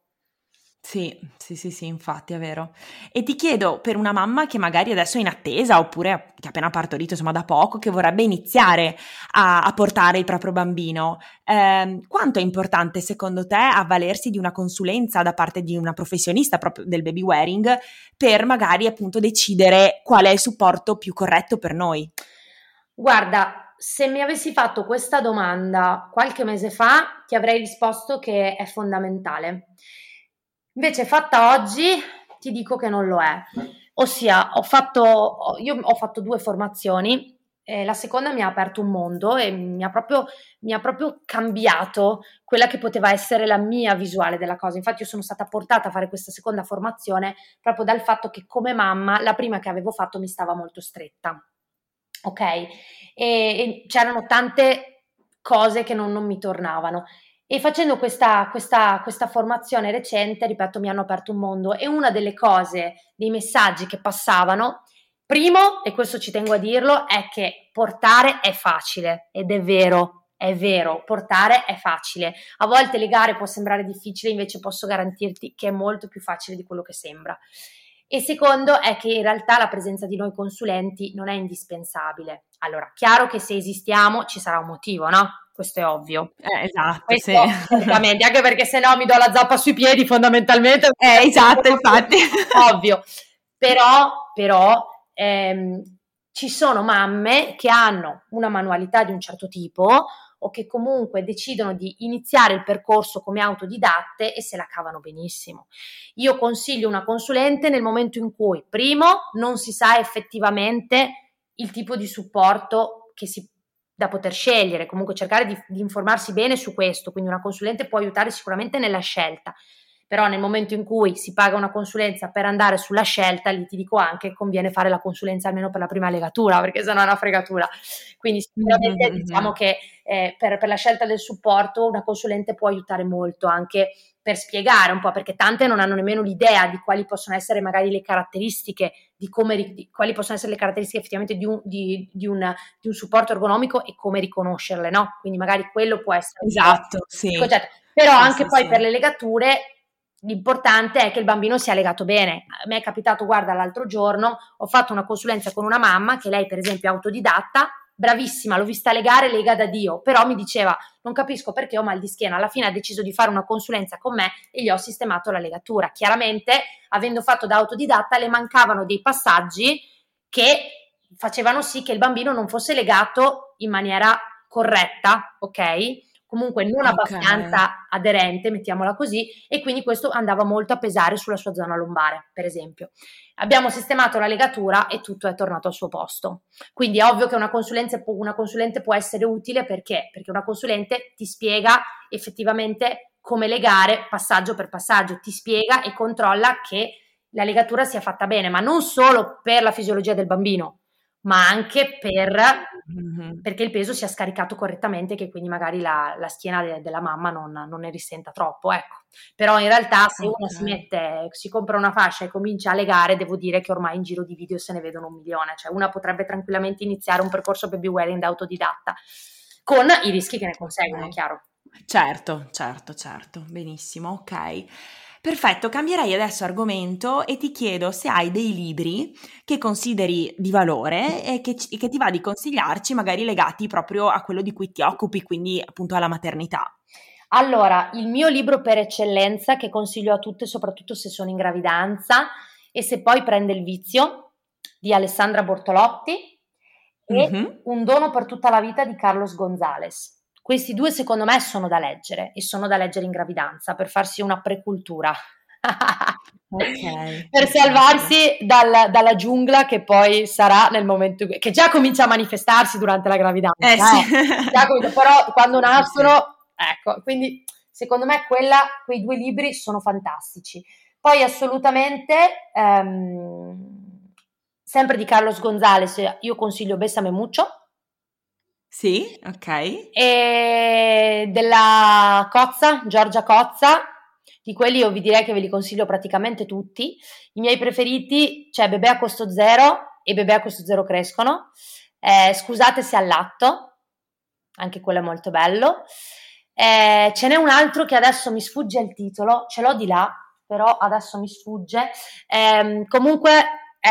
Sì, sì, sì, sì, infatti è vero. E ti chiedo, per una mamma che magari adesso è in attesa oppure che ha appena partorito, insomma da poco, che vorrebbe iniziare a, a portare il proprio bambino, eh, quanto è importante secondo te avvalersi di una consulenza da parte di una professionista proprio del baby wearing per magari appunto decidere qual è il supporto più corretto per noi? Guarda, se mi avessi fatto questa domanda qualche mese fa, ti avrei risposto che è fondamentale. Invece fatta oggi ti dico che non lo è. Ossia, ho fatto, io ho fatto due formazioni, eh, la seconda mi ha aperto un mondo e mi ha, proprio, mi ha proprio cambiato quella che poteva essere la mia visuale della cosa. Infatti io sono stata portata a fare questa seconda formazione proprio dal fatto che come mamma la prima che avevo fatto mi stava molto stretta. Ok? E, e c'erano tante cose che non, non mi tornavano e facendo questa, questa, questa, formazione recente, ripeto, mi hanno aperto un mondo e una delle cose, dei messaggi che passavano, primo, e questo ci tengo a dirlo, è che portare è facile ed è vero, è vero, portare è facile. A volte legare può sembrare difficile, invece posso garantirti che è molto più facile di quello che sembra. E secondo è che in realtà la presenza di noi consulenti non è indispensabile. Allora, chiaro che se esistiamo ci sarà un motivo, no? Questo è ovvio. Eh, esatto, questo, sì. Anche perché se no mi do la zappa sui piedi fondamentalmente. Eh, esatto, infatti. Ovvio. Però, però ehm, ci sono mamme che hanno una manualità di un certo tipo o che comunque decidono di iniziare il percorso come autodidatte e se la cavano benissimo. Io consiglio una consulente nel momento in cui, primo, non si sa effettivamente il tipo di supporto che si da poter scegliere, comunque cercare di, di, informarsi bene su questo, quindi una consulente può aiutare sicuramente nella scelta, però nel momento in cui si paga una consulenza per andare sulla scelta, lì ti dico anche conviene fare la consulenza almeno per la prima legatura, perché sennò è una fregatura. Quindi sicuramente mm-hmm. diciamo che eh, per, per la scelta del supporto una consulente può aiutare molto anche per spiegare un po', perché tante non hanno nemmeno l'idea di quali possono essere magari le caratteristiche, di come, di, quali possono essere le caratteristiche effettivamente di un, di, di, un, di un, supporto ergonomico e come riconoscerle, no? Quindi magari quello può essere... Esatto, sì. Però sì, anche sì, poi sì. per le legature l'importante è che il bambino sia legato bene. A me è capitato, guarda, l'altro giorno ho fatto una consulenza con una mamma che lei per esempio è autodidatta, bravissima, l'ho vista legare, lega da Dio, però mi diceva non capisco perché ho mal di schiena, alla fine ha deciso di fare una consulenza con me e gli ho sistemato la legatura. Chiaramente, avendo fatto da autodidatta, le mancavano dei passaggi che facevano sì che il bambino non fosse legato in maniera corretta, ok? Comunque non okay. abbastanza aderente, mettiamola così, e quindi questo andava molto a pesare sulla sua zona lombare, per esempio. Abbiamo sistemato la legatura e tutto è tornato al suo posto. Quindi è ovvio che una una consulente può essere utile perché? Perché una consulente ti spiega effettivamente come legare passaggio per passaggio, ti spiega e controlla che la legatura sia fatta bene, ma non solo per la fisiologia del bambino, ma anche per mm-hmm. perché il peso sia scaricato correttamente, che quindi magari la, la schiena de, della mamma non, non, ne risenta troppo, ecco. Però in realtà se okay. uno si mette, si compra una fascia e comincia a legare, devo dire che ormai in giro di video se ne vedono un milione, cioè una potrebbe tranquillamente iniziare un percorso baby wearing da autodidatta, con i rischi che ne conseguono, okay. è chiaro. Certo, certo, certo, benissimo, ok. Perfetto, cambierei adesso argomento e ti chiedo se hai dei libri che consideri di valore e che, che, ti va di consigliarci, magari legati proprio a quello di cui ti occupi, quindi appunto alla maternità. Allora, il mio libro per eccellenza che consiglio a tutte, soprattutto se sono in gravidanza e se poi prende il vizio, di Alessandra Bortolotti e mm-hmm. Un dono per tutta la vita di Carlos Gonzalez. Questi due secondo me sono da leggere e sono da leggere in gravidanza per farsi una precultura. okay. per salvarsi dal, dalla giungla che poi sarà nel momento che già comincia a manifestarsi durante la gravidanza. Eh, sì. eh. però quando nascono, ecco, quindi secondo me quella, quei due libri sono fantastici. Poi assolutamente, ehm, sempre di Carlos Gonzalez, io consiglio Bessame Mucho sì, ok. E della Cozza, Giorgia Cozza, di quelli io vi direi che ve li consiglio praticamente tutti. I miei preferiti, c'è Bebè a costo zero e Bebè a costo zero crescono. Eh, scusate se allatto, anche quello è molto bello. Eh, ce n'è un altro che adesso mi sfugge il titolo, ce l'ho di là, però adesso mi sfugge. Eh, comunque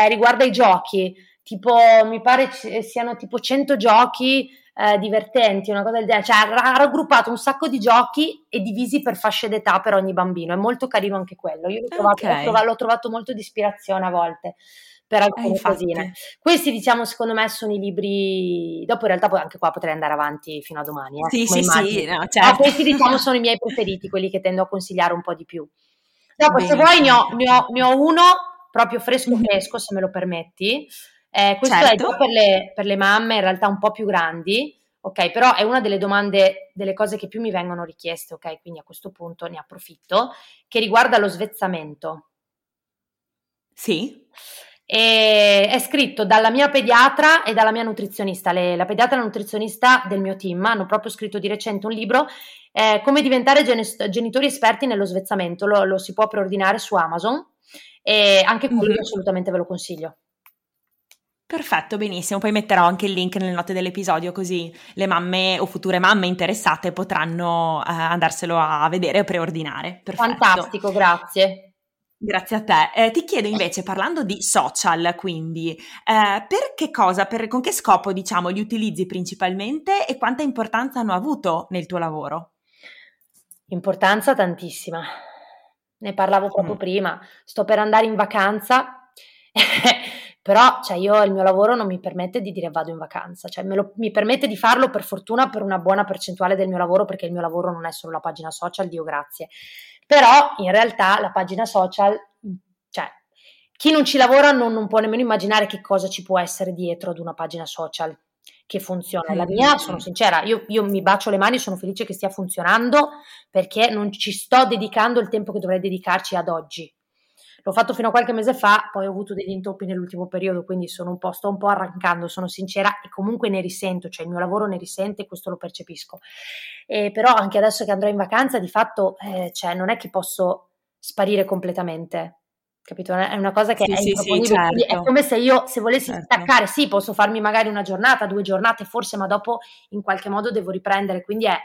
riguarda i giochi, tipo mi pare ci siano tipo 100 giochi eh, divertenti, una cosa del genere, cioè ha raggruppato un sacco di giochi e divisi per fasce d'età per ogni bambino, è molto carino anche quello, io l'ho trovato, okay. l'ho trovato, l'ho trovato molto di ispirazione a volte per alcune eh, cosine. Questi, diciamo, secondo me sono i libri. Dopo, in realtà, anche qua potrei andare avanti fino a domani. Eh, sì, sì, immagini. sì. No, certo. Ma questi, diciamo, sono i miei preferiti, quelli che tendo a consigliare un po' di più. Dopo, se vuoi, ne ho, ne, ho, ne ho, uno proprio fresco, mhm. fresco, se me lo permetti. Eh, questo certo. è per le, per le mamme in realtà un po' più grandi, ok? Però è una delle domande, delle cose che più mi vengono richieste, ok? Quindi a questo punto ne approfitto, che riguarda lo svezzamento. Sì. E è scritto dalla mia pediatra e dalla mia nutrizionista. Le, la pediatra e la nutrizionista del mio team hanno proprio scritto di recente un libro eh, come diventare gen- genitori esperti nello svezzamento. Lo, lo, si può preordinare su Amazon e anche quello mm-hmm. assolutamente ve lo consiglio. Perfetto, benissimo. Poi metterò anche il link nelle note dell'episodio così le mamme o future mamme interessate potranno eh, andarselo a vedere o preordinare. Perfetto. Fantastico, grazie. Grazie a te. Eh, ti chiedo invece, parlando di social, quindi, eh, per che cosa, per, con che scopo, diciamo, li utilizzi principalmente e quanta importanza hanno avuto nel tuo lavoro? Importanza tantissima. Ne parlavo proprio mm. prima. Sto per andare in vacanza Però cioè, io il mio lavoro non mi permette di dire vado in vacanza, cioè, lo, mi permette di farlo per fortuna per una buona percentuale del mio lavoro, perché il mio lavoro non è solo la pagina social, Dio grazie. Però in realtà la pagina social, cioè, chi non ci lavora non, non può nemmeno immaginare che cosa ci può essere dietro ad una pagina social che funziona. La mia, sono sincera, io, io, mi bacio le mani, sono felice che stia funzionando perché non ci sto dedicando il tempo che dovrei dedicarci ad oggi. L'ho fatto fino a qualche mese fa, poi ho avuto degli intoppi nell'ultimo periodo, quindi un sto un po' arrancando, sono sincera, e comunque ne risento, cioè il mio lavoro ne risente e questo lo percepisco. E però anche adesso che andrò in vacanza, di fatto, eh, cioè, non è che posso sparire completamente, capito? È una cosa che sì, è sì, sì, certo. È come se io, se volessi certo. staccare, sì, posso farmi magari una giornata, due giornate forse, ma dopo in qualche modo devo riprendere, quindi è,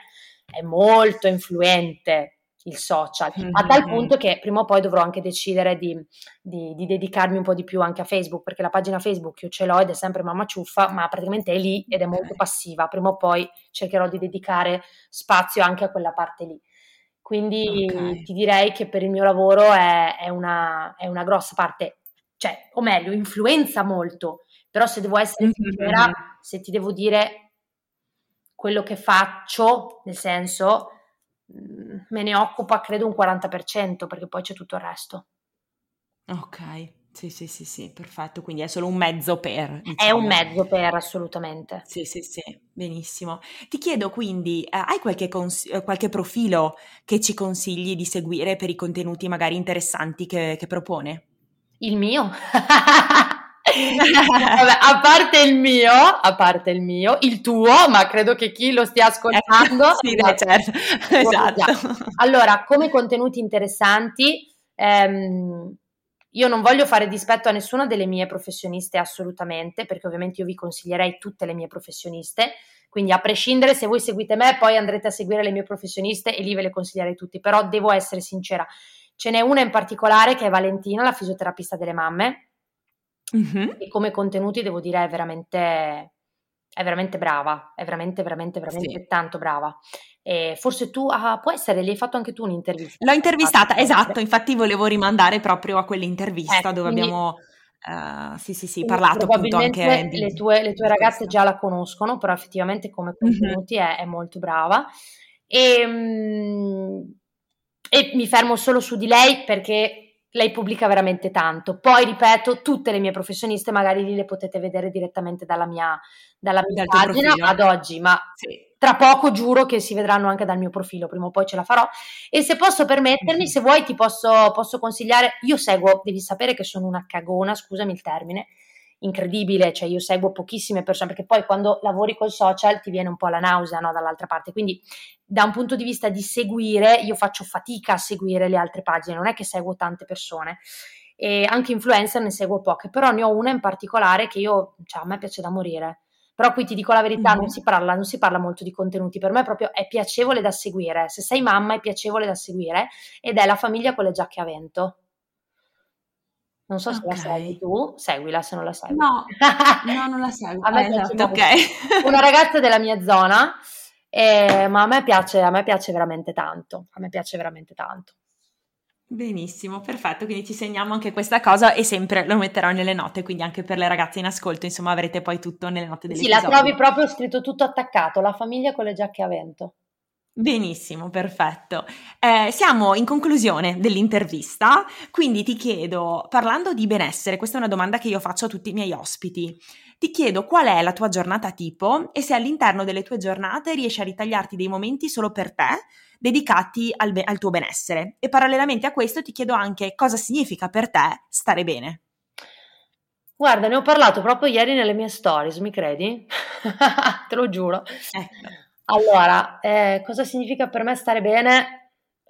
è molto influente il social, mm-hmm. a tal punto che prima o poi dovrò anche decidere di, di, di, dedicarmi un po' di più anche a Facebook, perché la pagina Facebook io ce l'ho ed è sempre mamma ciuffa, ma praticamente è lì ed è molto passiva, prima o poi cercherò di dedicare spazio anche a quella parte lì. Quindi okay. ti direi che per il mio lavoro è, è, una, è, una, grossa parte, cioè, o meglio, influenza molto, però se devo essere mm-hmm. sincera, se ti devo dire quello che faccio, nel senso me ne occupa credo un 40% perché poi c'è tutto il resto. Ok, sì, sì, sì, sì, perfetto, quindi è solo un mezzo per. Diciamo. È un diciamo. mezzo per, assolutamente. Sì, sì, sì, benissimo. Ti chiedo quindi, eh, hai qualche, cons- eh, qualche, profilo che ci consigli di seguire per i contenuti magari interessanti che, che propone? Il mio? Vabbè, a parte il mio, a parte il mio, il tuo, ma credo che chi lo stia ascoltando... Eh, sì, dai, certo, esatto. Allora, come contenuti interessanti, ehm, io non voglio fare dispetto a nessuna delle mie professioniste assolutamente, perché ovviamente io vi consiglierei tutte le mie professioniste, quindi a prescindere se voi seguite me, poi andrete a seguire le mie professioniste e lì ve le consiglierei tutti, però devo essere sincera. Ce n'è una in particolare che è Valentina, la fisioterapista delle mamme, mm-hmm. e come contenuti devo dire è veramente, è veramente brava, è veramente, veramente, veramente sì. tanto brava. E forse tu, ah, può essere, gli hai fatto anche tu un'intervista. L'ho intervistata, esatto, infatti volevo rimandare proprio a quell'intervista eh, dove quindi, abbiamo... Uh, sì, sì, sì, parlato appunto anche di... Le tue, le tue ragazze già la conoscono, però effettivamente come contenuti mm-hmm. è, è, molto brava. E, um, e mi fermo solo su di lei perché lei pubblica veramente tanto. Poi, ripeto, tutte le mie professioniste magari lì le potete vedere direttamente dalla mia, dalla mia pagina ad oggi, ma sì tra poco giuro che si vedranno anche dal mio profilo, prima o poi ce la farò. E se posso permettermi, se vuoi ti posso, posso consigliare, io seguo, devi sapere che sono una cagona, scusami il termine, incredibile, cioè io seguo pochissime persone, perché poi quando lavori col social ti viene un po' la nausea no, dall'altra parte, quindi da un punto di vista di seguire, io faccio fatica a seguire le altre pagine, non è che seguo tante persone, e anche influencer ne seguo poche, però ne ho una in particolare che io, cioè a me piace da morire, però qui ti dico la verità, mm-hmm. non, si parla, non si parla molto di contenuti, per me proprio è piacevole da seguire, se sei mamma è piacevole da seguire ed è la famiglia con le giacche a vento. Non so se okay. la segui tu, seguila se non la segui. No, no non la seguo. a me eh, esatto, okay. Una ragazza della mia zona, eh, ma a me, piace, a me piace veramente tanto, a me piace veramente tanto. Benissimo, perfetto, quindi ci segniamo anche questa cosa e sempre lo metterò nelle note, quindi anche per le ragazze in ascolto, insomma avrete poi tutto nelle note delle Sì, la trovi proprio scritto tutto attaccato, la famiglia con le giacche a vento. Benissimo, perfetto. Eh, siamo in conclusione dell'intervista, quindi ti chiedo, parlando di benessere, questa è una domanda che io faccio a tutti i miei ospiti, ti chiedo qual è la tua giornata tipo e se all'interno delle tue giornate riesci a ritagliarti dei momenti solo per te dedicati al, be- al tuo benessere. E parallelamente a questo ti chiedo anche cosa significa per te stare bene. Guarda, ne ho parlato proprio ieri nelle mie stories, mi credi? Te lo giuro. Ecco. Allora, eh, cosa significa per me stare bene?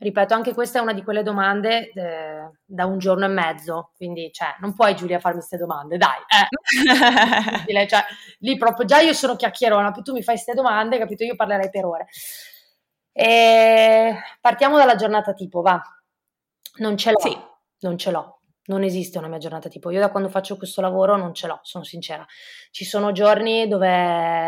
Ripeto, anche questa è una di quelle domande eh, da un giorno e mezzo, quindi cioè, non puoi Giulia farmi queste domande, dai. Eh. cioè, lì proprio già io sono chiacchierona, più tu mi fai queste domande, capito? Io parlerei per ore. E partiamo dalla giornata tipo, va. Non ce l'ho. Sì. Non ce l'ho. Non esiste una mia giornata tipo. Io da quando faccio questo lavoro non ce l'ho, sono sincera. Ci sono giorni dove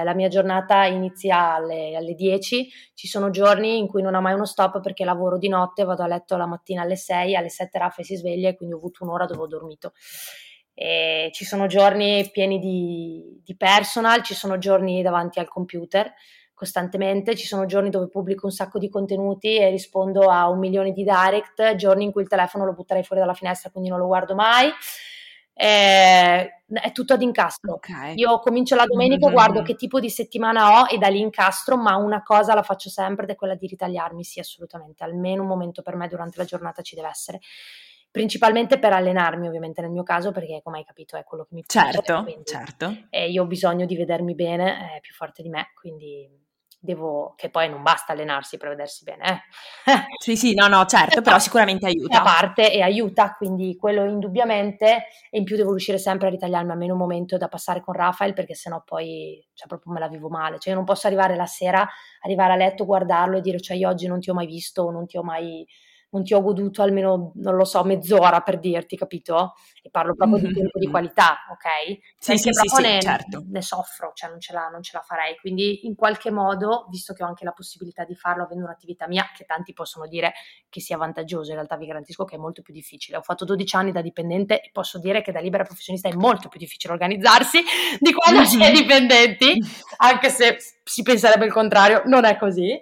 la mia giornata inizia alle, alle 10, ci sono giorni in cui non ho mai uno stop perché lavoro di notte, vado a letto la mattina alle 6, alle 7 Raffa si sveglia e quindi ho avuto un'ora dove ho dormito. E ci sono giorni pieni di, di personal, ci sono giorni davanti al computer costantemente, ci sono giorni dove pubblico un sacco di contenuti e rispondo a un milione di direct, giorni in cui il telefono lo butterei fuori dalla finestra, quindi non lo guardo mai. Eh, è tutto ad incastro. Okay. Io comincio la domenica, mm-hmm. guardo che tipo di settimana ho e da lì incastro, ma una cosa la faccio sempre ed è quella di ritagliarmi, sì, assolutamente. Almeno un momento per me durante la giornata ci deve essere. Principalmente per allenarmi, ovviamente, nel mio caso, perché come hai capito è quello che mi piace. Certo, quindi, certo. E io ho bisogno di vedermi bene, è più forte di me, quindi devo, che poi non basta allenarsi per vedersi bene. Eh. sì, sì, no, no, certo, però sicuramente aiuta. A parte e aiuta, quindi quello indubbiamente, e in più devo riuscire sempre a ritagliarmi almeno un momento da passare con Rafael, perché sennò poi, cioè, proprio me la vivo male. Cioè, io non posso arrivare la sera, arrivare a letto, guardarlo e dire, cioè, io oggi non ti ho mai visto, non ti ho mai non ti ho goduto almeno, non lo so, mezz'ora per dirti, capito? E parlo proprio di tempo di qualità, ok? Sì, sì, sì, ne, certo. ne soffro, cioè non ce, la, non ce la farei. Quindi in qualche modo, visto che ho anche la possibilità di farlo avendo un'attività mia, che tanti possono dire che sia vantaggioso, in realtà vi garantisco che è molto più difficile. Ho fatto 12 anni da dipendente e posso dire che da libera professionista è molto più difficile organizzarsi di quando si è dipendenti, anche se si penserebbe il contrario, non è così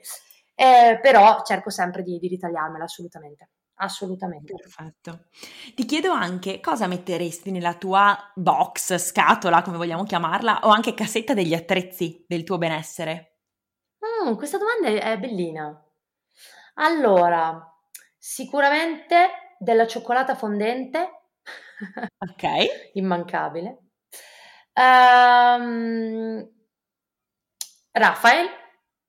eh, però cerco sempre di, di ritagliarmela assolutamente. Assolutamente. Perfetto. Ti chiedo anche cosa metteresti nella tua box, scatola, come vogliamo chiamarla, o anche cassetta degli attrezzi del tuo benessere? Mm, questa domanda è bellina. Allora, sicuramente della cioccolata fondente. Ok. Immancabile. Um, Rafael,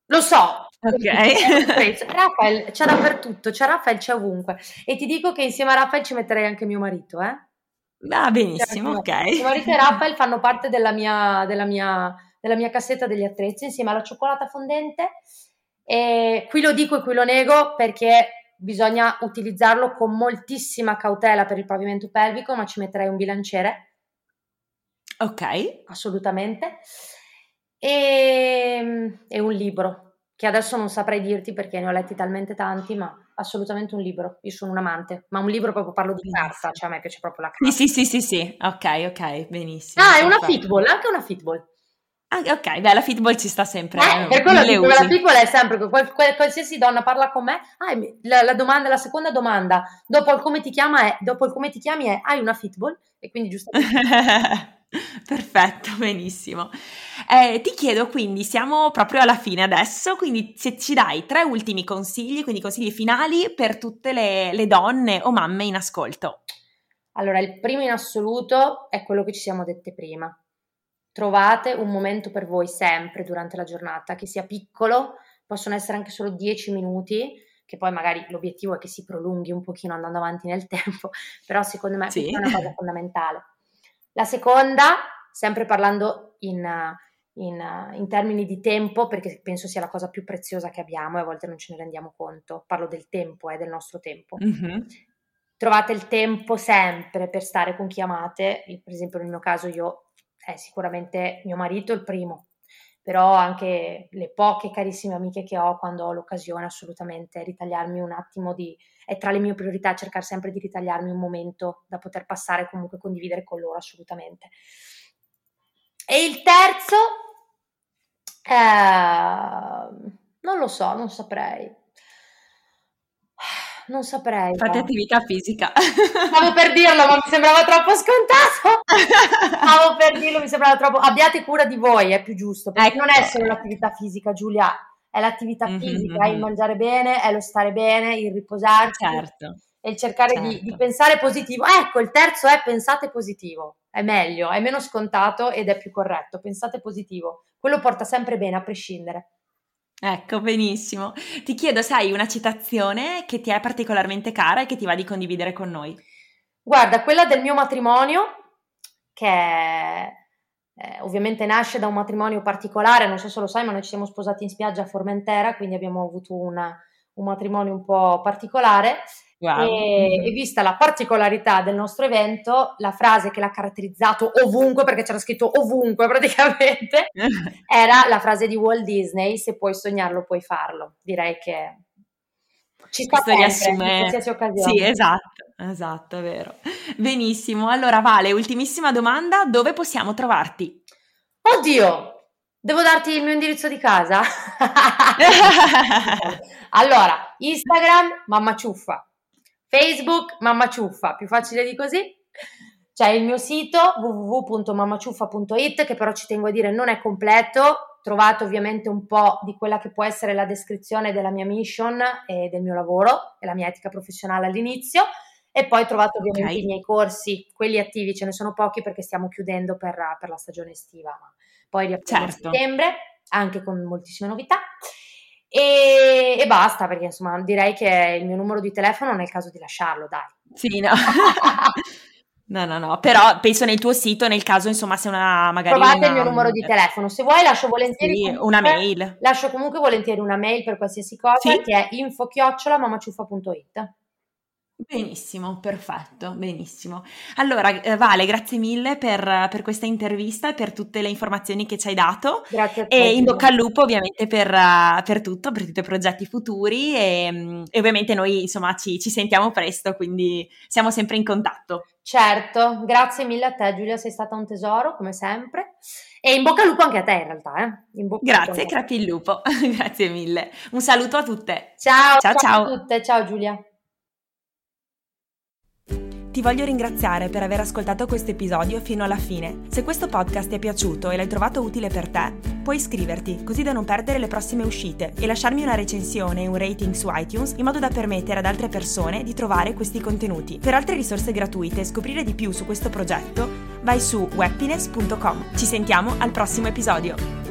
lo so. Ok. Rafael c'è dappertutto, c'è Rafael, c'è ovunque. E ti dico che insieme a Rafael ci metterei anche mio marito, eh? Va benissimo, ok. Mio marito e Rafael fanno parte della mia, della mia, della mia cassetta degli attrezzi insieme alla cioccolata fondente. E qui lo dico e qui lo nego perché bisogna utilizzarlo con moltissima cautela per il pavimento pelvico, ma ci metterei un bilanciere. Ok. Assolutamente. E, e un libro, che adesso non saprei dirti perché ne ho letti talmente tanti, ma assolutamente un libro. Io sono un amante, ma un libro proprio parlo di carta, cioè a me piace proprio la carta. Sì, sì, sì, sì, ok, ok, benissimo. Ah, è una fitball, anche una fitball. Ok, beh, la fitball ci sta sempre. Eh, per quello dico la fitball è sempre qual, qual, qualsiasi donna parla con me. Ah, la, la, domanda, la seconda domanda dopo il come ti chiama è dopo il come ti chiami è hai una fitball? E quindi giustamente Perfetto, benissimo. Eh, ti chiedo quindi, siamo proprio alla fine adesso, quindi se ci dai tre ultimi consigli, quindi consigli finali per tutte le, le donne o mamme in ascolto. Allora, il primo in assoluto è quello che ci siamo dette prima. Trovate un momento per voi sempre durante la giornata, che sia piccolo, possono essere anche solo 10 minuti, che poi magari l'obiettivo è che si prolunghi un pochino andando avanti nel tempo, però secondo me sì. è una cosa fondamentale. La seconda, sempre parlando in, in, in, termini di tempo, perché penso sia la cosa più preziosa che abbiamo e a volte non ce ne rendiamo conto, parlo del tempo, eh, del nostro tempo. Mm-hmm. Trovate il tempo sempre per stare con chi amate, per esempio nel mio caso io è sicuramente mio marito il primo, però anche le poche carissime amiche che ho quando ho l'occasione assolutamente ritagliarmi un attimo di è tra le mie priorità cercare sempre di ritagliarmi un momento da poter passare e comunque condividere con loro assolutamente. E il terzo, eh, non lo so, non saprei. Non saprei. Fate no. attività fisica. Stavo per dirlo, ma mi sembrava troppo scontato. Stavo per dirlo, mi sembrava troppo. Abbiate cura di voi, è più giusto. Perché ecco. non è solo l'attività fisica, Giulia è l'attività mm-hmm. fisica, è il mangiare bene, è lo stare bene, il riposarsi. Certo. E il cercare certo. di, di, pensare positivo. Ecco, il terzo è pensate positivo. È meglio, è meno scontato ed è più corretto. Pensate positivo. Quello porta sempre bene, a prescindere. Ecco, benissimo. Ti chiedo, sai, una citazione che ti è particolarmente cara e che ti va di condividere con noi? Guarda, quella del mio matrimonio, che eh, ovviamente nasce da un matrimonio particolare, non so se lo sai, ma noi ci siamo sposati in spiaggia a Formentera, quindi abbiamo avuto una, un matrimonio un po' particolare. Wow. E, e, vista la particolarità del nostro evento, la frase che l'ha caratterizzato ovunque, perché c'era scritto ovunque praticamente, era la frase di Walt Disney: Se puoi sognarlo, puoi farlo. Direi che ci sta sempre, riassume... in qualsiasi occasione. Sì, esatto, esatto, è vero. Benissimo. Allora, Vale, ultimissima domanda, dove possiamo trovarti? Oddio, devo darti il mio indirizzo di casa? allora, Instagram, mamma ciuffa. Facebook, mamma ciuffa, più facile di così. C'è il mio sito www.mammaciuffa.it che però ci tengo a dire non è completo, trovate ovviamente un po' di quella che può essere la descrizione della mia mission e del mio lavoro e la mia etica professionale all'inizio e poi trovate ovviamente okay. i miei corsi, quelli attivi, ce ne sono pochi perché stiamo chiudendo per, per la stagione estiva, ma poi riapriamo certo. a settembre anche con moltissime novità. E, e, basta perché insomma direi che il mio numero di telefono nel caso di lasciarlo, dai. Sì, no. No, no, no, però penso nel tuo sito, nel caso insomma se una magari... Trovate una... il mio numero di telefono, se vuoi lascio volentieri... Sì, una mail. Lascio comunque volentieri una mail per qualsiasi cosa sì? che è info-mamaciuffa.it. Benissimo, perfetto, benissimo. Allora, eh, Vale, grazie mille per, per, questa intervista e per tutte le informazioni che ci hai dato. Grazie a te. E in bocca al lupo ovviamente per, per tutto, per tutti i progetti futuri e, e ovviamente noi insomma ci, ci, sentiamo presto, quindi siamo sempre in contatto. Certo, grazie mille a te Giulia, sei stata un tesoro come sempre. E in bocca al lupo anche a te in realtà. Eh? grazie, crepi il lupo, grazie mille. Un saluto a tutte. Ciao, ciao, ciao. ciao a tutte, ciao Giulia. Ti voglio ringraziare per aver ascoltato questo episodio fino alla fine. Se questo podcast ti è piaciuto e l'hai trovato utile per te, puoi iscriverti così da non perdere le prossime uscite e lasciarmi una recensione e un rating su iTunes in modo da permettere ad altre persone di trovare questi contenuti. Per altre risorse gratuite e scoprire di più su questo progetto, vai su webpines.com. Ci sentiamo al prossimo episodio.